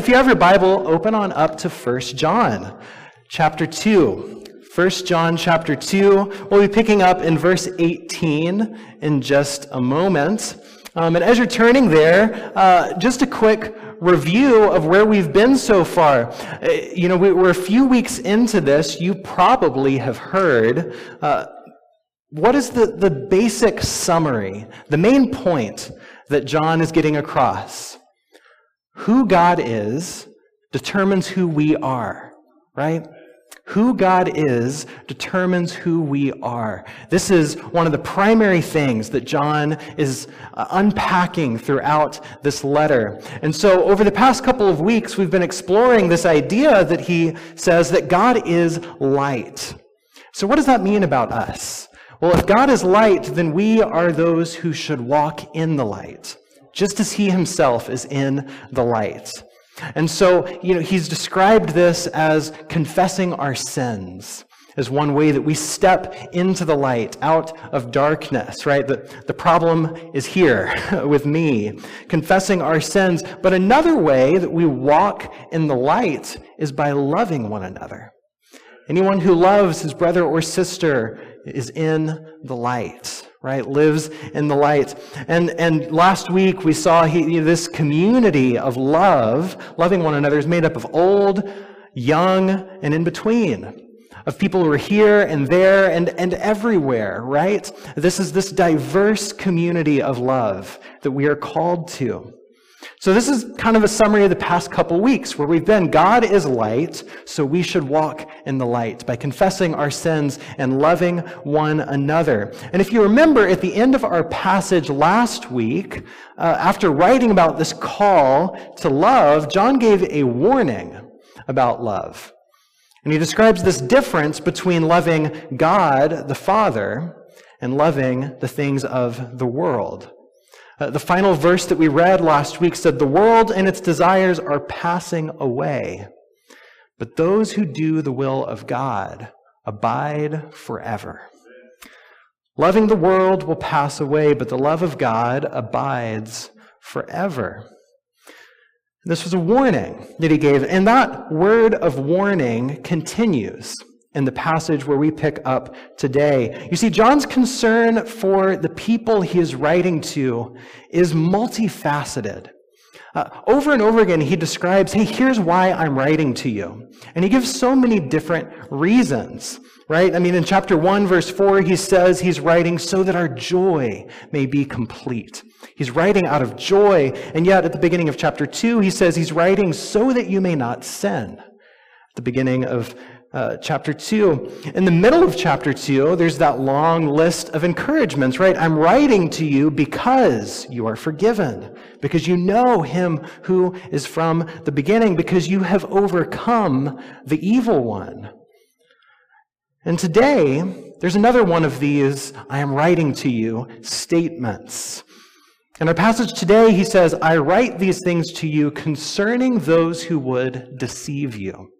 if you have your Bible, open on up to 1 John chapter 2. 1 John chapter 2. We'll be picking up in verse 18 in just a moment. Um, and as you're turning there, uh, just a quick review of where we've been so far. Uh, you know, we, are a few weeks into this. You probably have heard. Uh, what is the, the basic summary, the main point that John is getting across? Who God is determines who we are, right? Who God is determines who we are. This is one of the primary things that John is uh, unpacking throughout this letter. And so, over the past couple of weeks, we've been exploring this idea that he says that God is light. So, what does that mean about us? Well, if God is light, then we are those who should walk in the light, just as he himself is in the light. And so, you know, he's described this as confessing our sins as one way that we step into the light, out of darkness, right? The, the problem is here with me, confessing our sins. But another way that we walk in the light is by loving one another. Anyone who loves his brother or sister is in the light right? Lives in the light. And, and last week we saw he, this community of love, loving one another, is made up of old, young, and in between. Of people who are here and there and, and everywhere, right? This is this diverse community of love that we are called to. So, this is kind of a summary of the past couple weeks where we've been. God is light, so we should walk in the light by confessing our sins and loving one another. And if you remember at the end of our passage last week, uh, after writing about this call to love, John gave a warning about love. And he describes this difference between loving God the Father and loving the things of the world. Uh, the final verse that we read last week said, The world and its desires are passing away, but those who do the will of God abide forever. Loving the world will pass away, but the love of God abides forever. This was a warning that he gave, and that word of warning continues in the passage where we pick up today. You see, John's concern for the people he is writing to is multifaceted. Uh, over and over again, he describes, hey, here's why I'm writing to you. And he gives so many different reasons, right? I mean, in chapter 1, verse 4, he says he's writing so that our joy may be complete. He's writing out of joy. And yet, at the beginning of chapter 2, he says he's writing so that you may not sin. At the beginning of uh, chapter 2. In the middle of chapter 2, there's that long list of encouragements, right? I'm writing to you because you are forgiven, because you know him who is from the beginning, because you have overcome the evil one. And today, there's another one of these I am writing to you statements. In our passage today, he says, I write these things to you concerning those who would deceive you.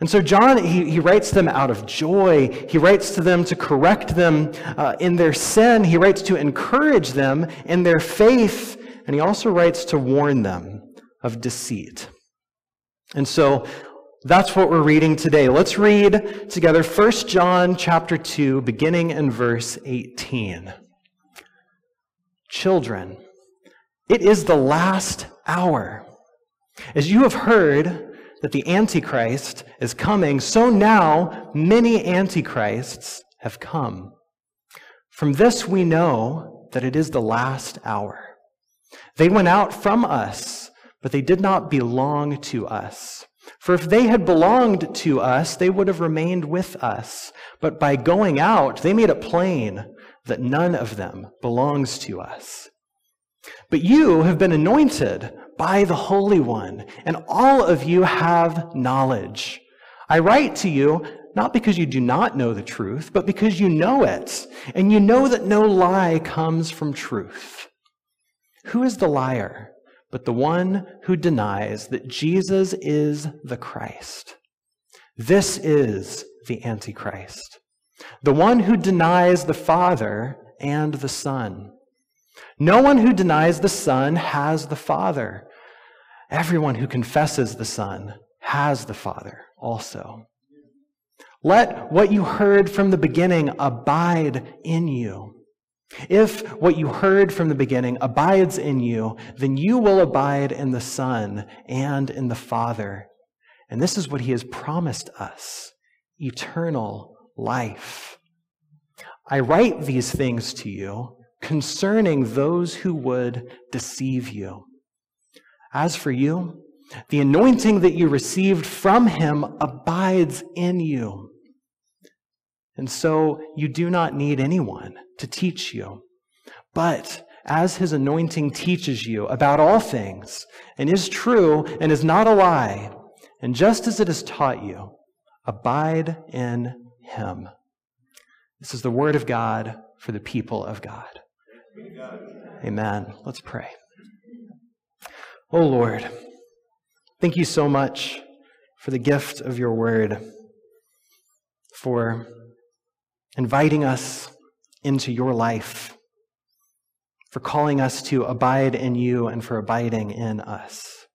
And so John, he, he writes them out of joy. He writes to them to correct them uh, in their sin. He writes to encourage them in their faith. And he also writes to warn them of deceit. And so that's what we're reading today. Let's read together 1 John chapter 2, beginning in verse 18. Children, it is the last hour. As you have heard, that the Antichrist is coming, so now many Antichrists have come. From this we know that it is the last hour. They went out from us, but they did not belong to us. For if they had belonged to us, they would have remained with us. But by going out, they made it plain that none of them belongs to us. But you have been anointed by the Holy One, and all of you have knowledge. I write to you not because you do not know the truth, but because you know it, and you know that no lie comes from truth. Who is the liar but the one who denies that Jesus is the Christ? This is the Antichrist, the one who denies the Father and the Son. No one who denies the Son has the Father. Everyone who confesses the Son has the Father also. Let what you heard from the beginning abide in you. If what you heard from the beginning abides in you, then you will abide in the Son and in the Father. And this is what he has promised us eternal life. I write these things to you concerning those who would deceive you. As for you, the anointing that you received from him abides in you. And so you do not need anyone to teach you. But as his anointing teaches you about all things, and is true and is not a lie, and just as it has taught you, abide in him. This is the word of God for the people of God. Amen. Let's pray. Oh Lord, thank you so much for the gift of your word, for inviting us into your life, for calling us to abide in you and for abiding in us.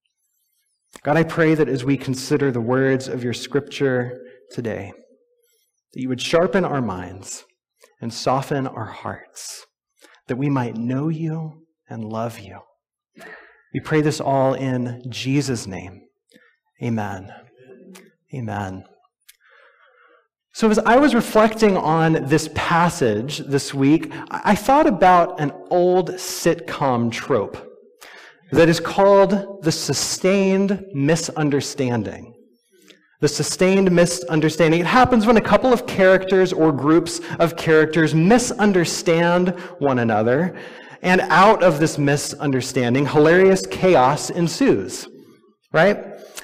God, I pray that as we consider the words of your scripture today, that you would sharpen our minds and soften our hearts, that we might know you and love you. We pray this all in Jesus' name. Amen. Amen. So, as I was reflecting on this passage this week, I thought about an old sitcom trope that is called the sustained misunderstanding. The sustained misunderstanding. It happens when a couple of characters or groups of characters misunderstand one another, and out of this misunderstanding, hilarious chaos ensues, right?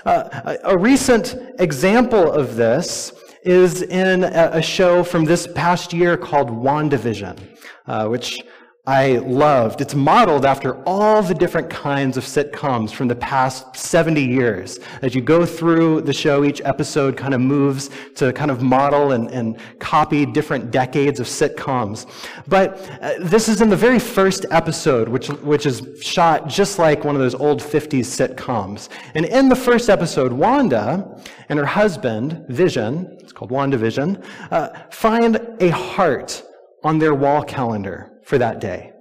Uh, a recent example of this is in a show from this past year called WandaVision, uh, which I loved. It's modeled after all the different kinds of sitcoms from the past 70 years. As you go through the show, each episode kind of moves to kind of model and, and copy different decades of sitcoms. But uh, this is in the very first episode, which, which is shot just like one of those old 50s sitcoms. And in the first episode, Wanda and her husband, Vision, it's called WandaVision, uh, find a heart on their wall calendar for that day.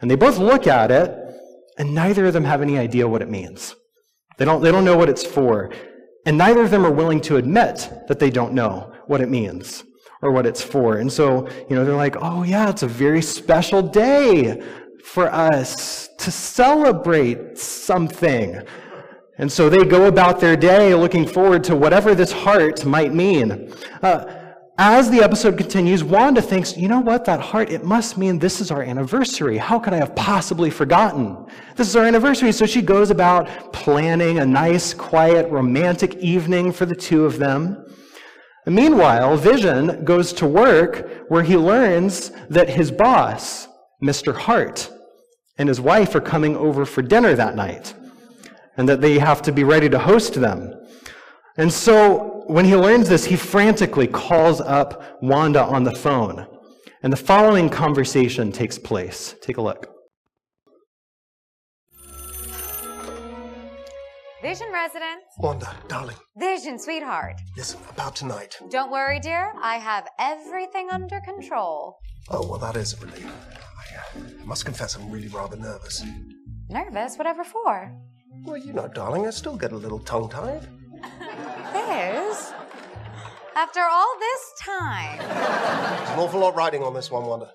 And they both look at it, and neither of them have any idea what it means. They don't, they don't know what it's for. And neither of them are willing to admit that they don't know what it means or what it's for. And so, you know, they're like, oh, yeah, it's a very special day for us to celebrate something. And so they go about their day looking forward to whatever this heart might mean. Uh, as the episode continues, Wanda thinks, you know what, that heart, it must mean this is our anniversary. How could I have possibly forgotten? This is our anniversary. So she goes about planning a nice, quiet, romantic evening for the two of them. And meanwhile, Vision goes to work where he learns that his boss, Mr. Hart, and his wife are coming over for dinner that night, and that they have to be ready to host them. And so when he learns this, he frantically calls up Wanda on the phone. And the following conversation takes place. Take a look. Vision resident. Wanda, darling. Vision, sweetheart. Listen, about tonight. Don't worry, dear. I have everything under control. Oh, well, that is a relief. I uh, must confess I'm really rather nervous. Nervous? Whatever for? Well, you know, darling, I still get a little tongue tied. Liz? After all this time. There's an awful lot riding on this one, Wanda.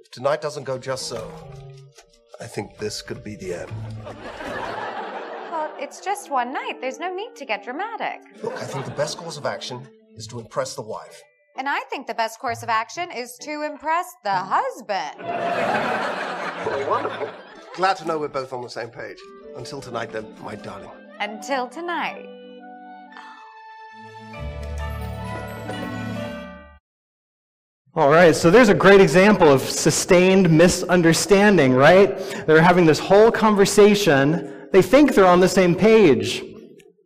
If tonight doesn't go just so, I think this could be the end. Well, it's just one night. There's no need to get dramatic. Look, I think the best course of action is to impress the wife. And I think the best course of action is to impress the husband. Well, wonderful. Glad to know we're both on the same page. Until tonight, then, my darling. Until tonight. All right, so there's a great example of sustained misunderstanding, right? They're having this whole conversation. They think they're on the same page.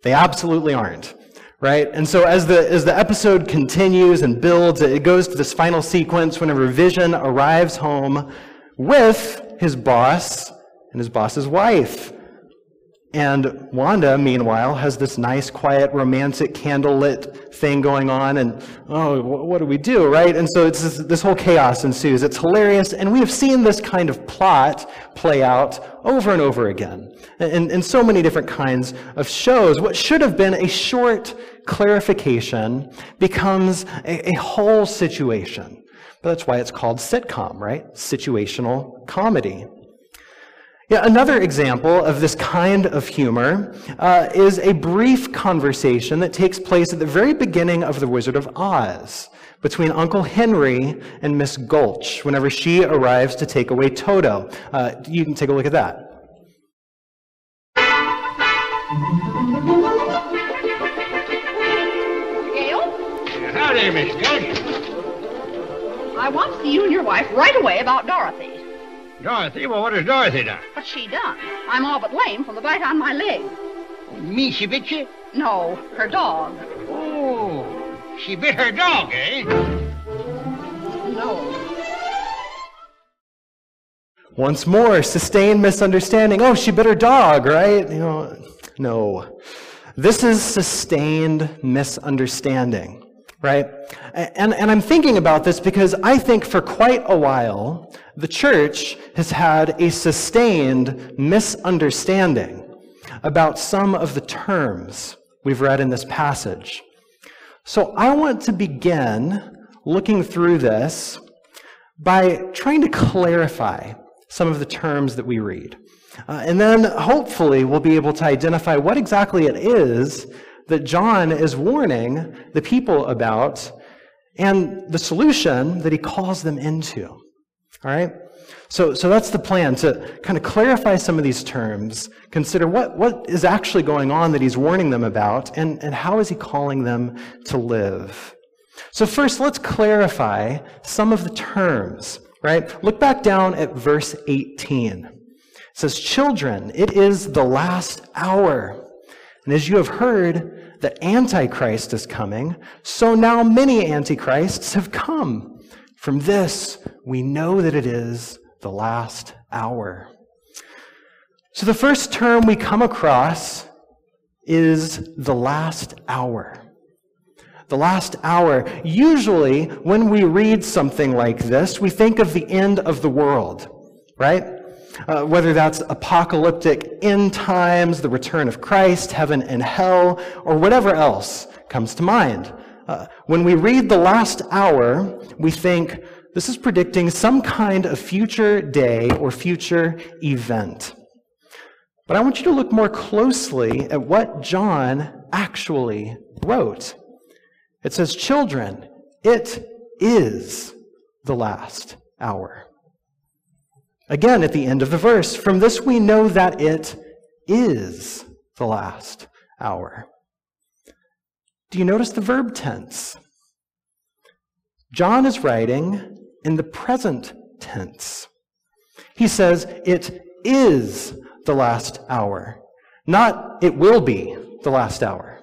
They absolutely aren't, right? And so as the, as the episode continues and builds, it goes to this final sequence whenever Vision arrives home with his boss and his boss's wife. And Wanda, meanwhile, has this nice, quiet, romantic, candlelit thing going on, and oh, what do we do, right? And so this, this, whole chaos ensues. It's hilarious, and we have seen this kind of plot play out over and over again in, in so many different kinds of shows. What should have been a short clarification becomes a, a whole situation. But that's why it's called sitcom, right? Situational comedy. Yeah, another example of this kind of humor uh, is a brief conversation that takes place at the very beginning of The Wizard of Oz between Uncle Henry and Miss Gulch whenever she arrives to take away Toto. Uh, you can take a look at that. Gale? Howdy, Miss Gulch. I want to see you and your wife right away about Dorothy. Dorothy? Well, what has Dorothy done? What's she done? I'm all but lame from the bite on my leg. Me, she bit you? No, her dog. Oh, she bit her dog, eh? No. Once more, sustained misunderstanding. Oh, she bit her dog, right? You know, no. This is sustained misunderstanding, right? And, and I'm thinking about this because I think for quite a while, the church has had a sustained misunderstanding about some of the terms we've read in this passage. So I want to begin looking through this by trying to clarify some of the terms that we read. Uh, and then hopefully we'll be able to identify what exactly it is that John is warning the people about and the solution that he calls them into. All right? So, so that's the plan to kind of clarify some of these terms, consider what, what is actually going on that he's warning them about, and, and how is he calling them to live. So, first, let's clarify some of the terms, right? Look back down at verse 18. It says, Children, it is the last hour. And as you have heard that Antichrist is coming, so now many Antichrists have come. From this, we know that it is the last hour. So the first term we come across is the last hour. The last hour. Usually, when we read something like this, we think of the end of the world, right? Uh, whether that's apocalyptic end times, the return of Christ, heaven and hell, or whatever else comes to mind. Uh, when we read the last hour, we think this is predicting some kind of future day or future event. But I want you to look more closely at what John actually wrote. It says, Children, it is the last hour. Again, at the end of the verse, from this we know that it is the last hour. Do you notice the verb tense? John is writing in the present tense. He says, It is the last hour, not it will be the last hour.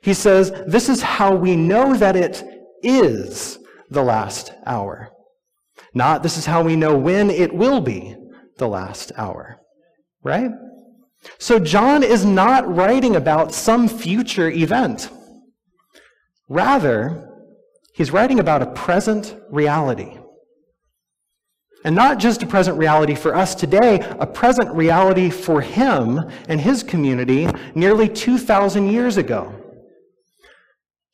He says, This is how we know that it is the last hour. Not this is how we know when it will be the last hour. Right? So John is not writing about some future event. Rather, he's writing about a present reality. And not just a present reality for us today, a present reality for him and his community nearly 2,000 years ago.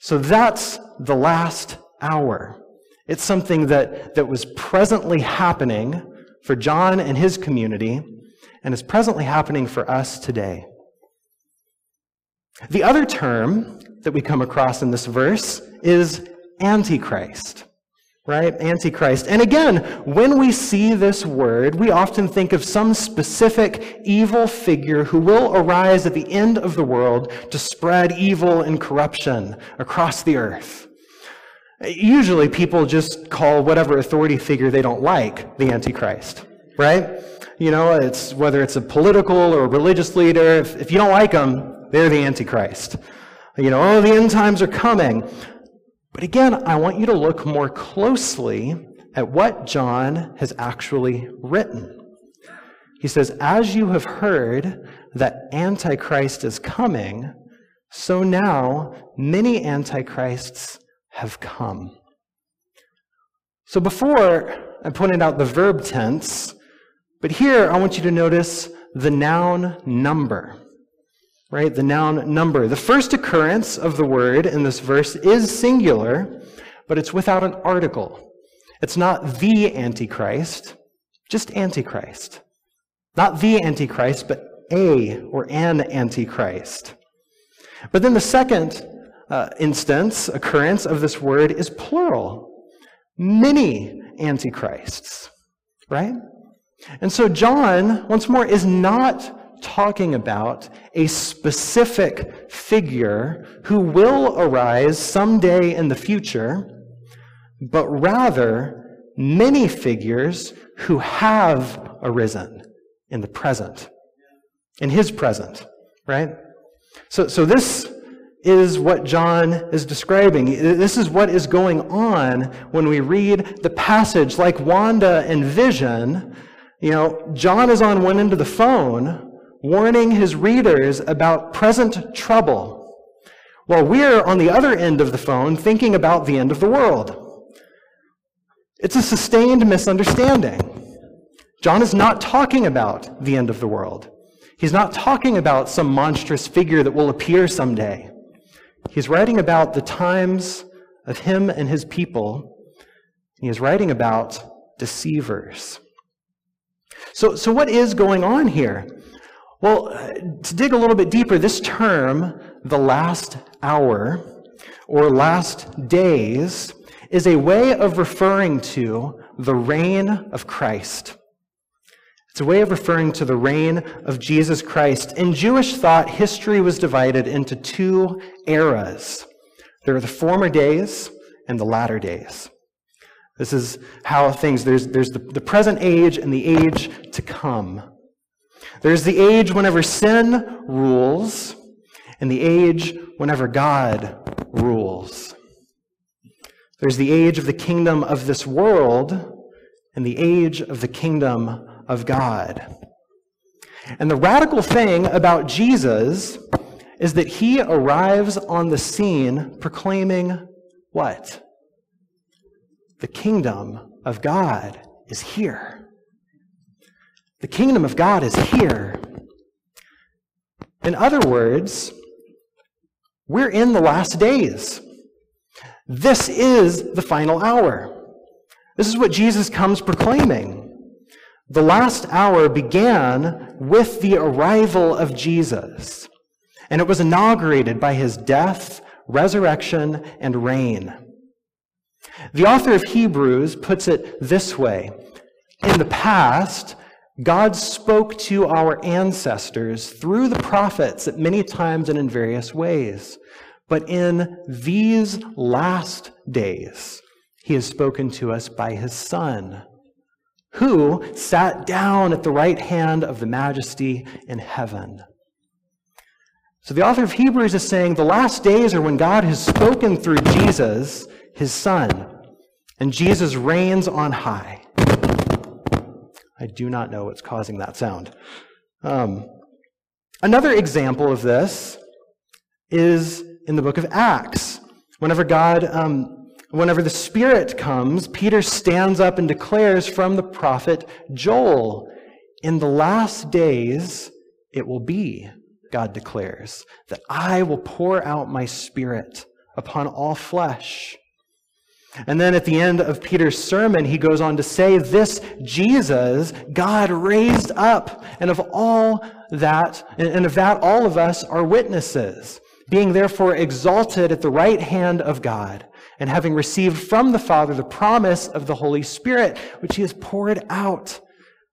So that's the last hour. It's something that, that was presently happening for John and his community and is presently happening for us today. The other term that we come across in this verse is Antichrist, right? Antichrist. And again, when we see this word, we often think of some specific evil figure who will arise at the end of the world to spread evil and corruption across the earth. Usually, people just call whatever authority figure they don't like the Antichrist, right? You know, it's whether it's a political or a religious leader, if, if you don't like them, they're the Antichrist. You know, oh, the end times are coming. But again, I want you to look more closely at what John has actually written. He says, As you have heard that Antichrist is coming, so now many Antichrists have come. So before I pointed out the verb tense, but here I want you to notice the noun number. Right? The noun number. The first occurrence of the word in this verse is singular, but it's without an article. It's not the Antichrist, just Antichrist. Not the Antichrist, but a or an Antichrist. But then the second uh, instance, occurrence of this word is plural. Many Antichrists, right? And so John, once more, is not talking about a specific figure who will arise someday in the future, but rather many figures who have arisen in the present, in his present, right? So, so this is what John is describing. This is what is going on when we read the passage like Wanda and Vision. You know, John is on one end of the phone warning his readers about present trouble, while we're on the other end of the phone thinking about the end of the world. It's a sustained misunderstanding. John is not talking about the end of the world. He's not talking about some monstrous figure that will appear someday. He's writing about the times of him and his people. He is writing about deceivers. So, so what is going on here? Well, uh, to dig a little bit deeper, this term, the last hour or last days, is a way of referring to the reign of Christ. It's a way of referring to the reign of Jesus Christ. In Jewish thought, history was divided into two eras. There are the former days and the latter days. This is how things, there's, there's the, the present age and the age to come. There's the age whenever sin rules, and the age whenever God rules. There's the age of the kingdom of this world, and the age of the kingdom of God. And the radical thing about Jesus is that he arrives on the scene proclaiming what? The kingdom of God is here. The kingdom of God is here. In other words, we're in the last days. This is the final hour. This is what Jesus comes proclaiming. The last hour began with the arrival of Jesus, and it was inaugurated by his death, resurrection, and reign. The author of Hebrews puts it this way In the past, God spoke to our ancestors through the prophets at many times and in various ways. But in these last days, he has spoken to us by his Son who sat down at the right hand of the majesty in heaven. So the author of Hebrews is saying the last days are when God has spoken through Jesus, his son, and Jesus reigns on high. I do not know what's causing that sound. Um, another example of this is in the book of Acts. Whenever God um, Whenever the Spirit comes, Peter stands up and declares from the prophet Joel, In the last days it will be, God declares, that I will pour out my Spirit upon all flesh. And then at the end of Peter's sermon, he goes on to say, This Jesus, God raised up, and of all that, and of that all of us are witnesses, being therefore exalted at the right hand of God and having received from the Father the promise of the Holy Spirit, which He has poured out,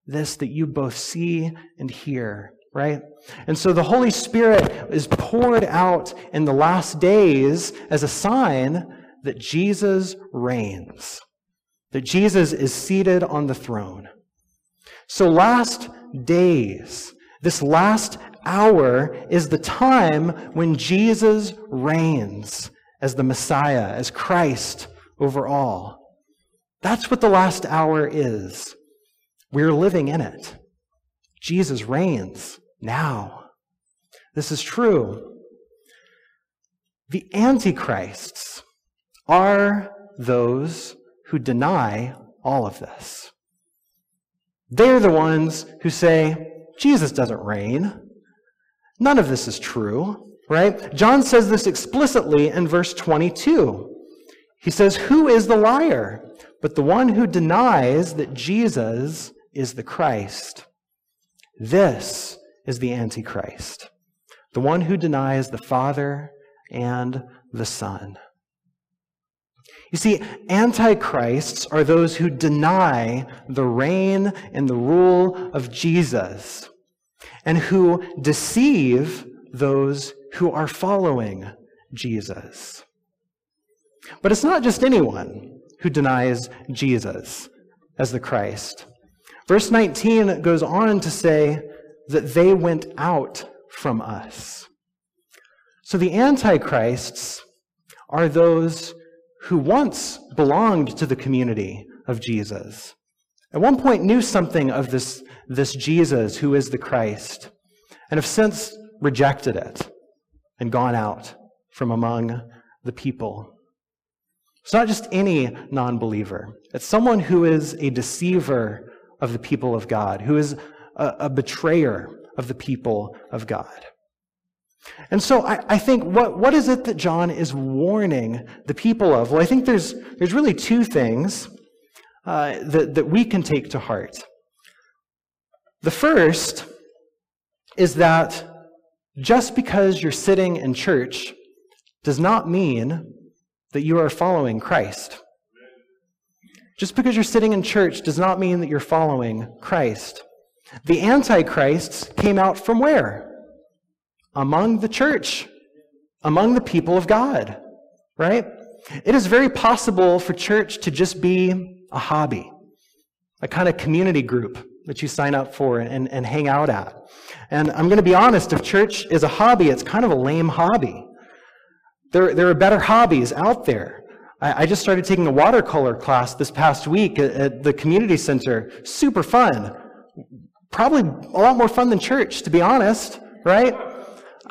this that you both see and hear, right? And so the Holy Spirit is poured out in the last days as a sign that Jesus reigns, that Jesus is seated on the throne. So, last days, this last hour is the time when Jesus reigns as the Messiah, as Christ over all. That's what the last hour is. We're living in it. Jesus reigns now. This is true. The antichrists are those who deny all of this. They're the ones who say, Jesus doesn't reign. None of this is true, right? John says this explicitly in verse 22. He says, Who is the liar? But the one who denies that Jesus is the Christ. This is the Antichrist, the one who denies the Father and the Son. You see, antichrists are those who deny the reign and the rule of Jesus and who deceive those who are following Jesus. But it's not just anyone who denies Jesus as the Christ. Verse 19 goes on to say that they went out from us. So the antichrists are those who once belonged to the community of Jesus. At one point knew something of this, this Jesus who is the Christ, and have since rejected it and gone out from among the people. It's not just any non believer, it's someone who is a deceiver of the people of God, who is a, a betrayer of the people of God. And so I, I, think what, what is it that John is warning the people of? Well, I think there's, there's really two things uh, that, that we can take to heart. The first is that just because you're sitting in church does not mean that you are following Christ. Just because you're sitting in church does not mean that you're following Christ. The Antichrists came out from where? Among the church, among the people of God, right? It is very possible for church to just be a hobby, a kind of community group that you sign up for and, and hang out at. And I'm going to be honest, if church is a hobby, it's kind of a lame hobby. There, there are better hobbies out there. I, I just started taking a watercolor class this past week at, at the community center. Super fun. Probably a lot more fun than church, to be honest, right?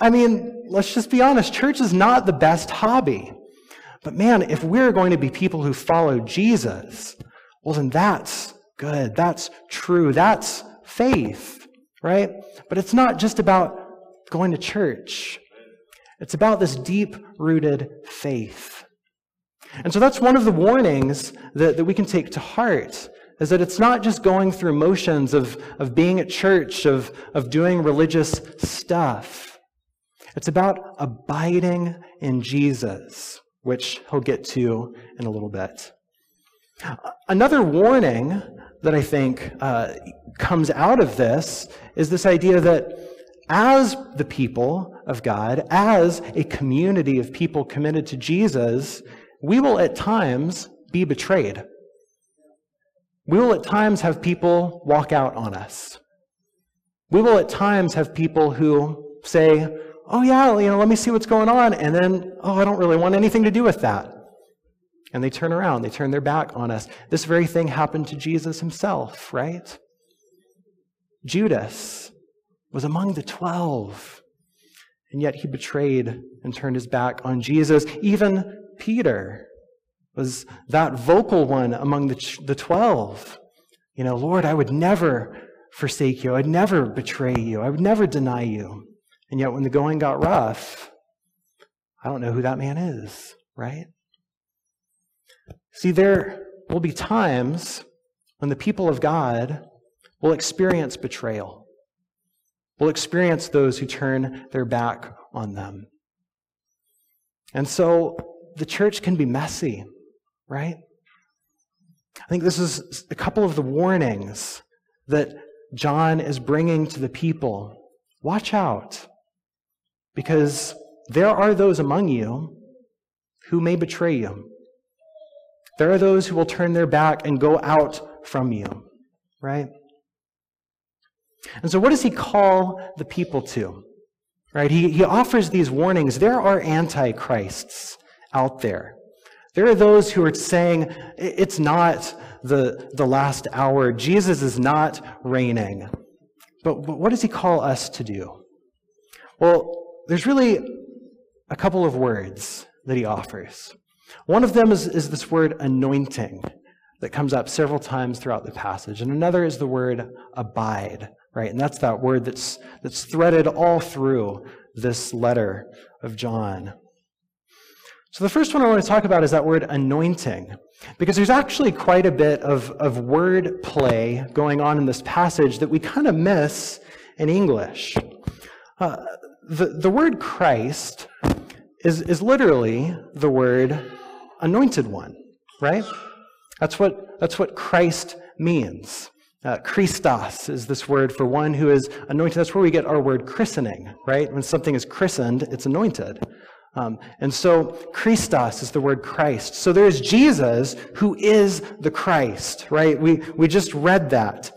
I mean, let's just be honest. Church is not the best hobby. But man, if we're going to be people who follow Jesus, well, then that's good. That's true. That's faith, right? But it's not just about going to church. It's about this deep rooted faith. And so that's one of the warnings that, that we can take to heart is that it's not just going through motions of, of being at church, of, of doing religious stuff. It's about abiding in Jesus, which he'll get to in a little bit. Another warning that I think uh, comes out of this is this idea that as the people of God, as a community of people committed to Jesus, we will at times be betrayed. We will at times have people walk out on us. We will at times have people who say, Oh, yeah, you know, let me see what's going on. And then, Oh, I don't really want anything to do with that. And they turn around, they turn their back on us. This very thing happened to Jesus himself, right? Judas was among the twelve, and yet he betrayed and turned his back on Jesus. Even Peter was that vocal one among the, the twelve. You know, Lord, I would never forsake you. I'd never betray you. I would never deny you. And yet, when the going got rough, I don't know who that man is, right? See, there will be times when the people of God will experience betrayal, will experience those who turn their back on them. And so the church can be messy, right? I think this is a couple of the warnings that John is bringing to the people. Watch out, because there are those among you who may betray you. There are those who will turn their back and go out from you, right? And so, what does he call the people to? Right? He, he offers these warnings. There are antichrists out there. There are those who are saying it's not the, the last hour. Jesus is not reigning. But, but what does he call us to do? Well, there's really a couple of words that he offers. One of them is, is this word anointing that comes up several times throughout the passage, and another is the word abide, right? And that's that word that's, that's threaded all through this letter of John. So the first one I want to talk about is that word anointing, because there's actually quite a bit of, of word play going on in this passage that we kind of miss in English. Uh, the, the word Christ is, is literally the word anointed one, right? That's what, that's what Christ means. Uh, Christos is this word for one who is anointed. That's where we get our word christening, right? When something is christened, it's anointed. Um, and so Christos is the word Christ. So there is Jesus who is the Christ, right? We, we just read that.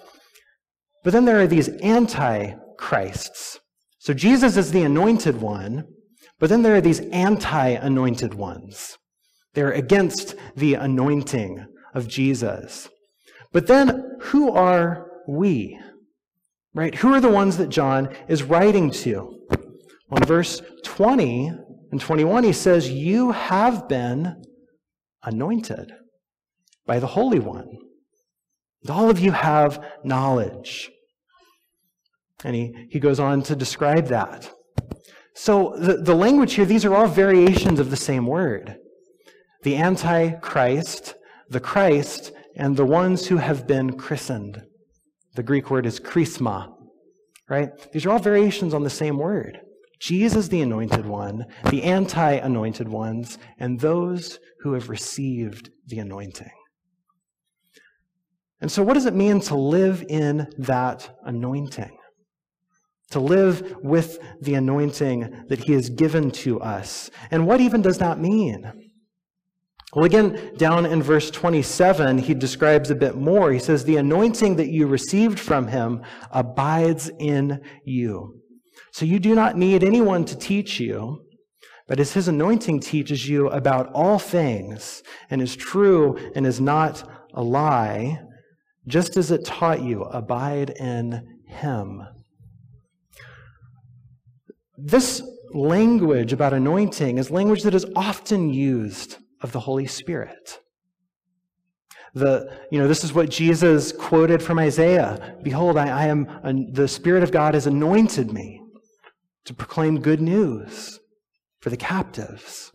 But then there are these anti-Christs. So Jesus is the anointed one, but then there are these anti-anointed ones. They're against the anointing of Jesus. But then who are we? Right? Who are the ones that John is writing to? Well, in verse 20 and 21, he says, You have been anointed by the Holy One. all of you have knowledge. And he, he goes on to describe that. So the, the language here, these are all variations of the same word. The Antichrist, the Christ, and the ones who have been christened. The Greek word is chrisma, right? These are all variations on the same word. Jesus, the anointed one, the anti anointed ones, and those who have received the anointing. And so, what does it mean to live in that anointing? To live with the anointing that He has given to us. And what even does that mean? Well, again, down in verse 27, he describes a bit more. He says, The anointing that you received from him abides in you. So you do not need anyone to teach you, but as his anointing teaches you about all things and is true and is not a lie, just as it taught you, abide in him. This language about anointing is language that is often used of the Holy Spirit. The, you know, this is what Jesus quoted from Isaiah. Behold, I, I am, the Spirit of God has anointed me to proclaim good news for the captives.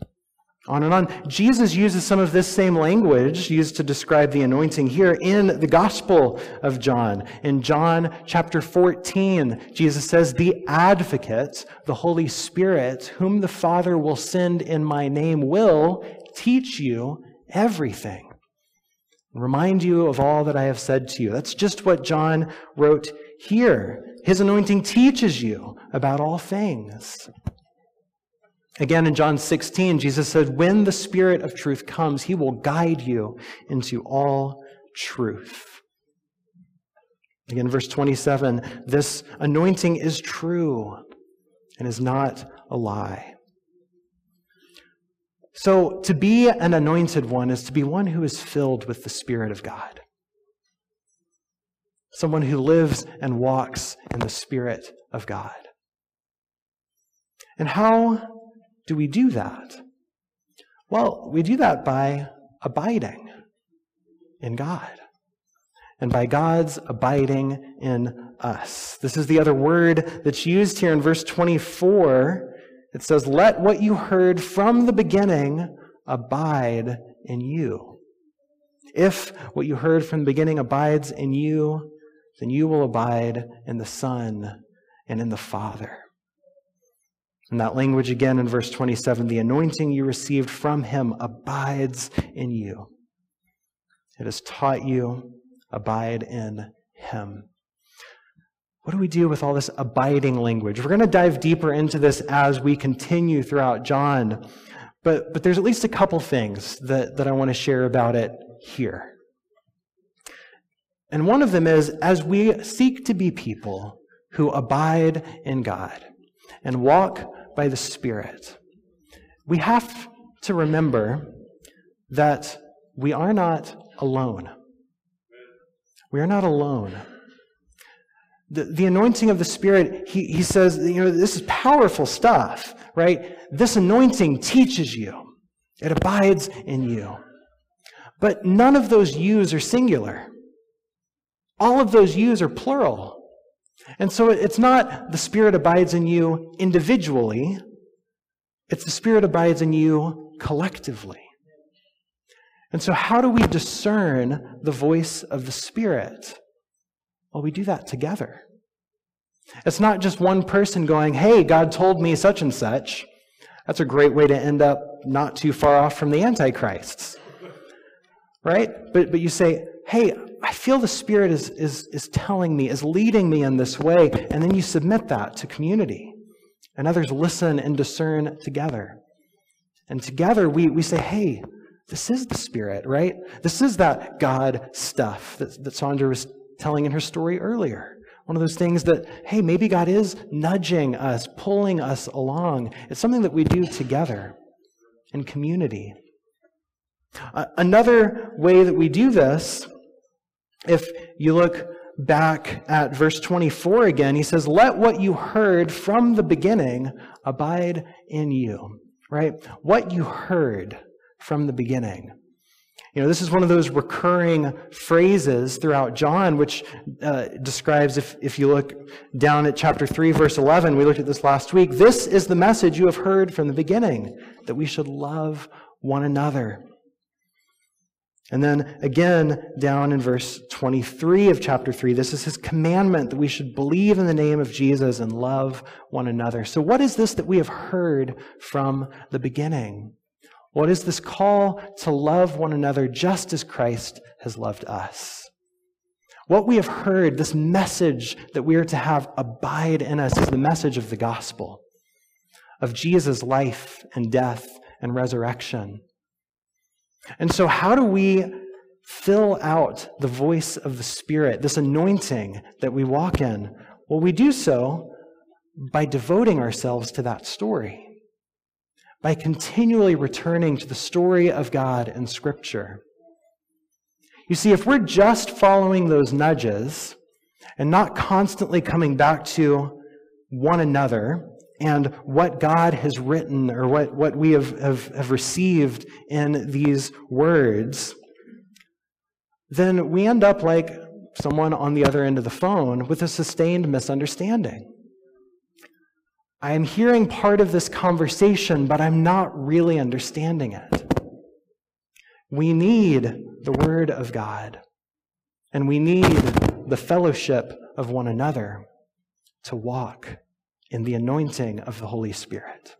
On and on. Jesus uses some of this same language used to describe the anointing here in the Gospel of John. In John chapter 14, Jesus says, The advocate, the Holy Spirit, whom the Father will send in my name, will teach you everything, remind you of all that I have said to you. That's just what John wrote here. His anointing teaches you about all things. Again, in John 16, Jesus said, When the Spirit of truth comes, he will guide you into all truth. Again, verse 27 this anointing is true and is not a lie. So, to be an anointed one is to be one who is filled with the Spirit of God. Someone who lives and walks in the Spirit of God. And how do we do that? Well, we do that by abiding in God and by God's abiding in us. This is the other word that's used here in verse 24 it says, Let what you heard from the beginning abide in you. If what you heard from the beginning abides in you, then you will abide in the Son and in the Father. And that language again in verse 27 the anointing you received from him abides in you. It has taught you, abide in him. What do we do with all this abiding language? We're going to dive deeper into this as we continue throughout John. But, but there's at least a couple things that, that I want to share about it here. And one of them is as we seek to be people who abide in God and walk by the Spirit, we have to remember that we are not alone. We are not alone. The, the anointing of the Spirit, he, he says, you know, this is powerful stuff, right? This anointing teaches you, it abides in you. But none of those yous are singular. All of those yous are plural. And so it's not the Spirit abides in you individually, it's the Spirit abides in you collectively. And so, how do we discern the voice of the Spirit? Well, we do that together. It's not just one person going, hey, God told me such and such. That's a great way to end up not too far off from the Antichrists. Right? But, but you say, hey, I feel the Spirit is, is, is telling me, is leading me in this way. And then you submit that to community. And others listen and discern together. And together we, we say, hey, this is the Spirit, right? This is that God stuff that, that Sandra was telling in her story earlier. One of those things that, hey, maybe God is nudging us, pulling us along. It's something that we do together in community. Uh, another way that we do this, if you look back at verse 24 again, he says, Let what you heard from the beginning abide in you. Right? What you heard from the beginning. You know, this is one of those recurring phrases throughout John, which uh, describes, if, if you look down at chapter 3, verse 11, we looked at this last week. This is the message you have heard from the beginning, that we should love one another. And then again, down in verse 23 of chapter 3, this is his commandment that we should believe in the name of Jesus and love one another. So, what is this that we have heard from the beginning? What is this call to love one another just as Christ has loved us? What we have heard, this message that we are to have abide in us, is the message of the gospel, of Jesus' life and death and resurrection. And so, how do we fill out the voice of the Spirit, this anointing that we walk in? Well, we do so by devoting ourselves to that story by continually returning to the story of God in Scripture. You see, if we're just following those nudges and not constantly coming back to one another and what God has written or what, what we have, have, have received in these words, then we end up like someone on the other end of the phone with a sustained misunderstanding. I am hearing part of this conversation, but I'm not really understanding it. We need the Word of God, and we need the fellowship of one another to walk in the anointing of the Holy Spirit,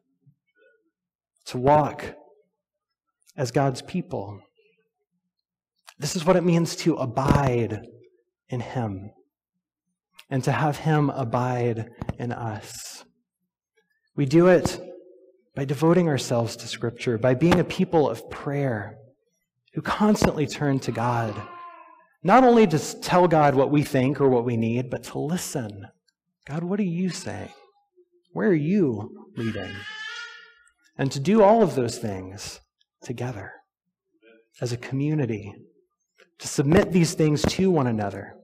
to walk as God's people. This is what it means to abide in Him and to have Him abide in us. We do it by devoting ourselves to Scripture, by being a people of prayer who constantly turn to God, not only to tell God what we think or what we need, but to listen. God, what are you saying? Where are you leading? And to do all of those things together as a community, to submit these things to one another,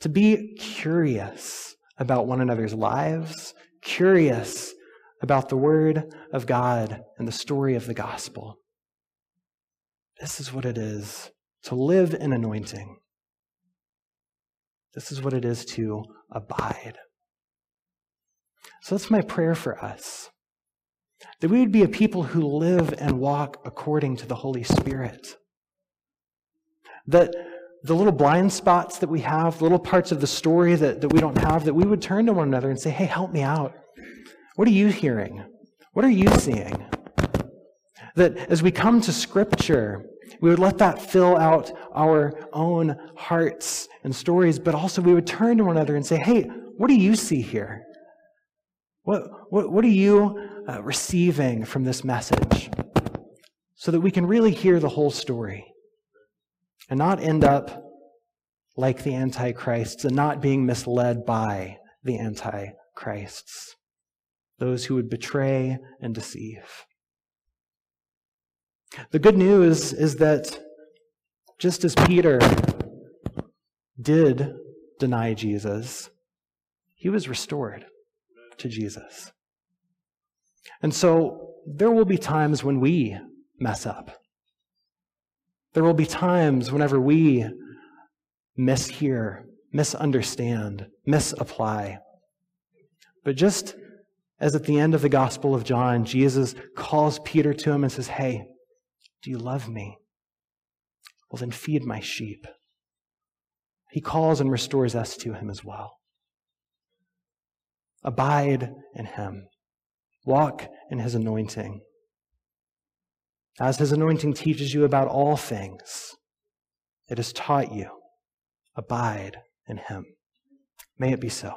to be curious about one another's lives, curious about the Word of God and the story of the gospel. This is what it is to live in anointing. This is what it is to abide. So that's my prayer for us that we would be a people who live and walk according to the Holy Spirit. That the little blind spots that we have, little parts of the story that, that we don't have, that we would turn to one another and say, hey, help me out. What are you hearing? What are you seeing? That as we come to Scripture, we would let that fill out our own hearts and stories, but also we would turn to one another and say, hey, what do you see here? What, what, what are you uh, receiving from this message? So that we can really hear the whole story and not end up like the Antichrists and not being misled by the Antichrists those who would betray and deceive. The good news is that just as Peter did deny Jesus, he was restored to Jesus. And so there will be times when we mess up. There will be times whenever we mishear, misunderstand, misapply. But just as at the end of the Gospel of John, Jesus calls Peter to him and says, Hey, do you love me? Well, then feed my sheep. He calls and restores us to him as well. Abide in him. Walk in his anointing. As his anointing teaches you about all things, it has taught you. Abide in him. May it be so.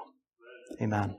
Amen.